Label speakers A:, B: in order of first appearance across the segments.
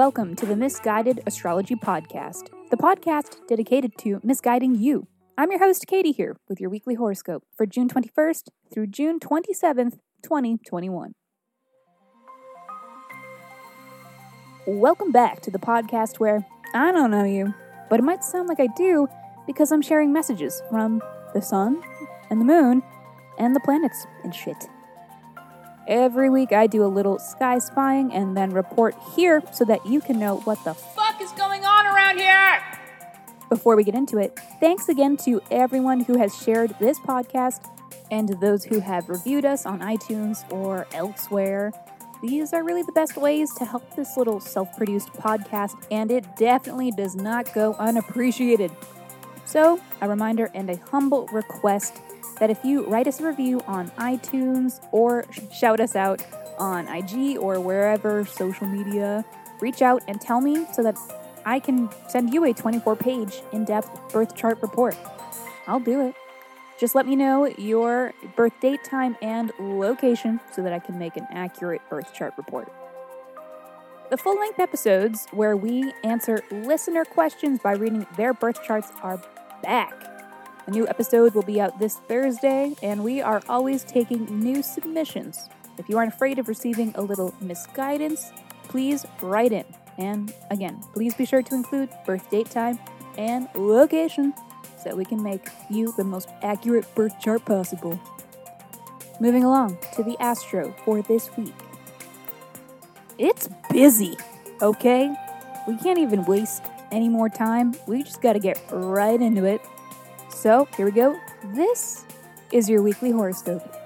A: welcome to the Misguided Astrology Podcast, the podcast dedicated to misguiding you. I'm your host, Katie, here with your weekly horoscope for June 21st through June 27th, 2021. Welcome back to the podcast where I don't know you, but it might sound like I do because I'm sharing messages from the sun and the moon and the planets and shit. Every week I do a little sky spying and then report here so that you can know what the fuck is going on around here. Before we get into it, thanks again to everyone who has shared this podcast and those who have reviewed us on iTunes or elsewhere. These are really the best ways to help this little self produced podcast, and it definitely does not go unappreciated. So, a reminder and a humble request that if you write us a review on iTunes or shout us out on IG or wherever social media, reach out and tell me so that I can send you a 24 page in depth birth chart report. I'll do it. Just let me know your birth date, time, and location so that I can make an accurate birth chart report. The full length episodes where we answer listener questions by reading their birth charts are back. A new episode will be out this Thursday, and we are always taking new submissions. If you aren't afraid of receiving a little misguidance, please write in. And again, please be sure to include birth date time and location so we can make you the most accurate birth chart possible. Moving along to the astro for this week. It's busy, okay? We can't even waste any more time. We just got to get right into it. So, here we go. This is your weekly horoscope.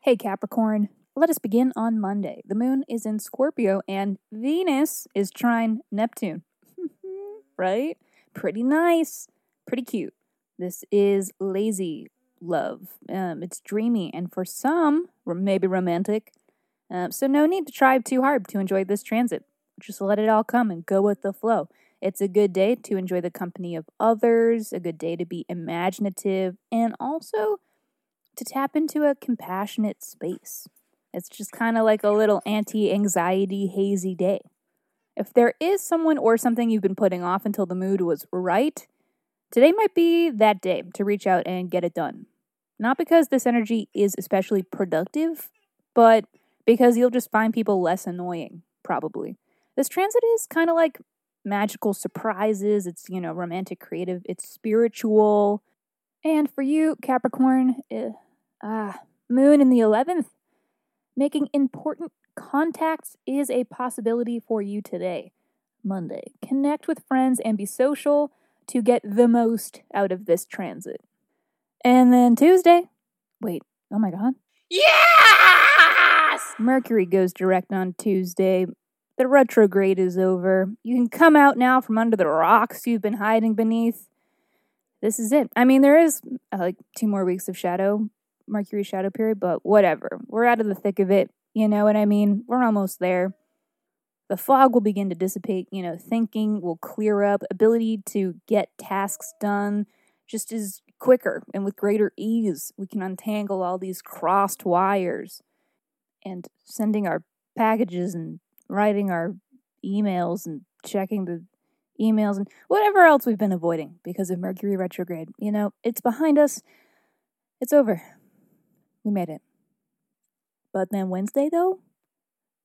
A: Hey Capricorn, let us begin on Monday. The moon is in Scorpio and Venus is trine Neptune. right? Pretty nice. Pretty cute. This is lazy love. Um, it's dreamy and for some, maybe romantic. Um, so, no need to try too hard to enjoy this transit. Just let it all come and go with the flow. It's a good day to enjoy the company of others, a good day to be imaginative, and also to tap into a compassionate space. It's just kind of like a little anti anxiety, hazy day. If there is someone or something you've been putting off until the mood was right, today might be that day to reach out and get it done. Not because this energy is especially productive, but because you'll just find people less annoying, probably. This transit is kind of like magical surprises. It's, you know, romantic, creative, it's spiritual. And for you, Capricorn, eh, ah, moon in the 11th, making important contacts is a possibility for you today. Monday, connect with friends and be social to get the most out of this transit. And then Tuesday, wait, oh my god.
B: Yes!
A: Mercury goes direct on Tuesday, the retrograde is over. You can come out now from under the rocks you've been hiding beneath. This is it. I mean, there is uh, like two more weeks of shadow, Mercury shadow period, but whatever. We're out of the thick of it. You know what I mean? We're almost there. The fog will begin to dissipate. You know, thinking will clear up. Ability to get tasks done just is quicker and with greater ease. We can untangle all these crossed wires and sending our packages and writing our emails and checking the emails and whatever else we've been avoiding because of Mercury retrograde. You know, it's behind us. It's over. We made it. But then Wednesday, though,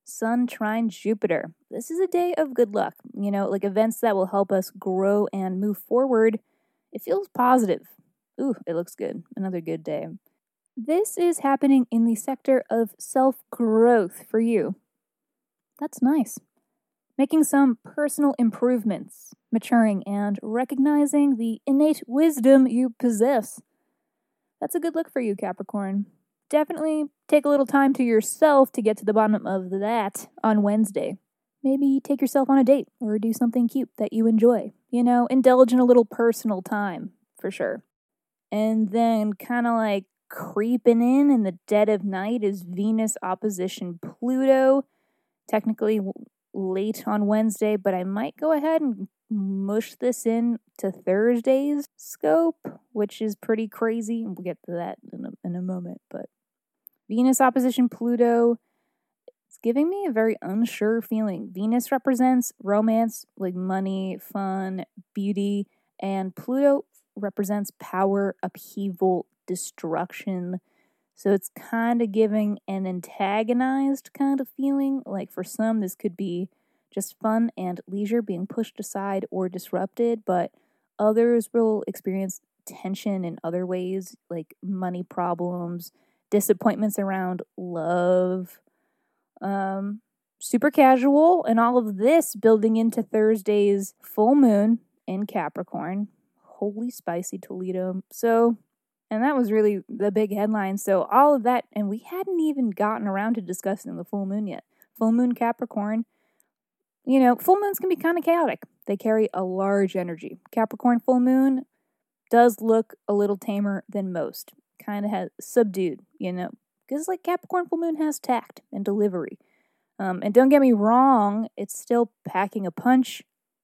A: Sun trine Jupiter. This is a day of good luck. You know, like events that will help us grow and move forward. It feels positive. Ooh, it looks good. Another good day. This is happening in the sector of self growth for you. That's nice. Making some personal improvements, maturing, and recognizing the innate wisdom you possess. That's a good look for you, Capricorn. Definitely take a little time to yourself to get to the bottom of that on Wednesday. Maybe take yourself on a date or do something cute that you enjoy. You know, indulge in a little personal time, for sure. And then, kind of like creeping in in the dead of night, is Venus opposition Pluto technically late on Wednesday, but I might go ahead and mush this in to Thursday's scope, which is pretty crazy. We'll get to that in a, in a moment, but Venus opposition Pluto. It's giving me a very unsure feeling. Venus represents romance, like money, fun, beauty, and Pluto represents power, upheaval, destruction. So it's kind of giving an antagonized kind of feeling. Like for some, this could be just fun and leisure being pushed aside or disrupted, but others will experience tension in other ways, like money problems, disappointments around love. Um, super casual, and all of this building into Thursday's full moon in Capricorn. Holy spicy Toledo. So, and that was really the big headline. So, all of that, and we hadn't even gotten around to discussing the full moon yet. Full moon Capricorn. You know, full moons can be kind of chaotic. They carry a large energy. Capricorn full moon does look a little tamer than most. Kind of has subdued, you know, because like Capricorn full moon has tact and delivery. Um, and don't get me wrong, it's still packing a punch,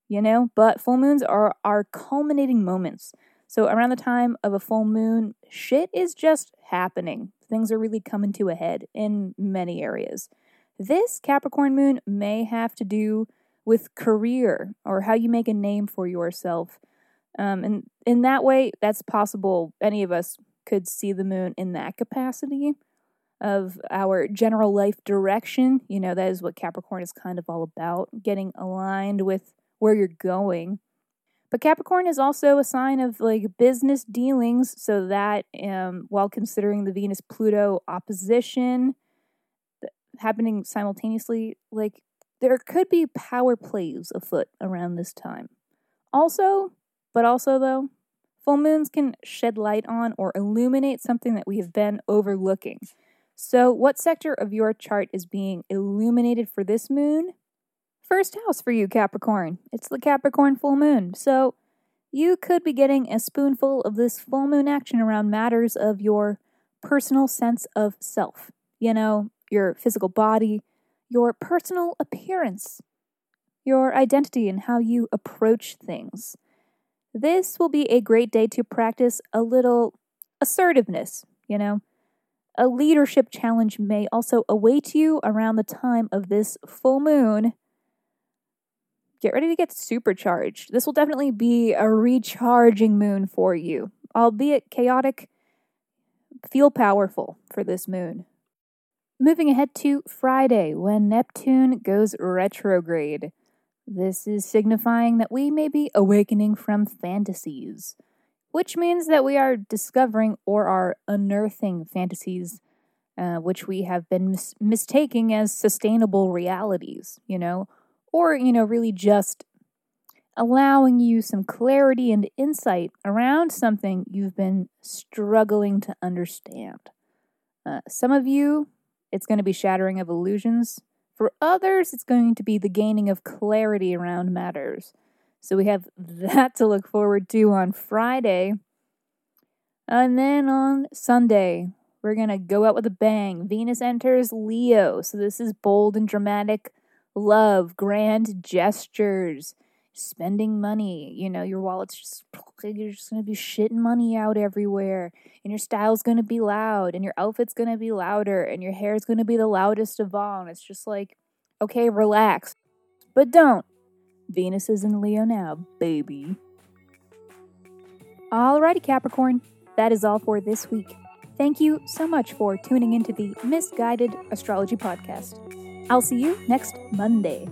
A: you know, but full moons are our culminating moments. So around the time of a full moon, shit is just happening. Things are really coming to a head in many areas. This Capricorn moon may have to do with career or how you make a name for yourself. Um, and in that way, that's possible. Any of us could see the moon in that capacity of our general life direction. You know, that is what Capricorn is kind of all about getting aligned with where you're going. But Capricorn is also a sign of like business dealings, so that um, while considering the Venus Pluto opposition happening simultaneously, like there could be power plays afoot around this time. Also, but also though, full moons can shed light on or illuminate something that we have been overlooking. So, what sector of your chart is being illuminated for this moon? First house for you, Capricorn. It's the Capricorn full moon. So, you could be getting a spoonful of this full moon action around matters of your personal sense of self. You know, your physical body, your personal appearance, your identity, and how you approach things. This will be a great day to practice a little assertiveness, you know, a leadership challenge may also await you around the time of this full moon. Get ready to get supercharged. This will definitely be a recharging moon for you, albeit chaotic. Feel powerful for this moon. Moving ahead to Friday, when Neptune goes retrograde. This is signifying that we may be awakening from fantasies which means that we are discovering or are unearthing fantasies uh, which we have been mis- mistaking as sustainable realities, you know, or, you know, really just allowing you some clarity and insight around something you've been struggling to understand. Uh, some of you, it's going to be shattering of illusions. For others, it's going to be the gaining of clarity around matters. So we have that to look forward to on Friday. And then on Sunday, we're going to go out with a bang. Venus enters Leo. So this is bold and dramatic love, grand gestures, spending money. You know, your wallet's just, you're just to be shitting money out everywhere. And your style's to be loud. And your outfit's to be louder. And your hair's to be the loudest of all. And it's just like, okay, relax. But don't. Venus is in Leo now, baby. Alrighty, Capricorn. That is all for this week. Thank you so much for tuning into the Misguided Astrology Podcast. I'll see you next Monday.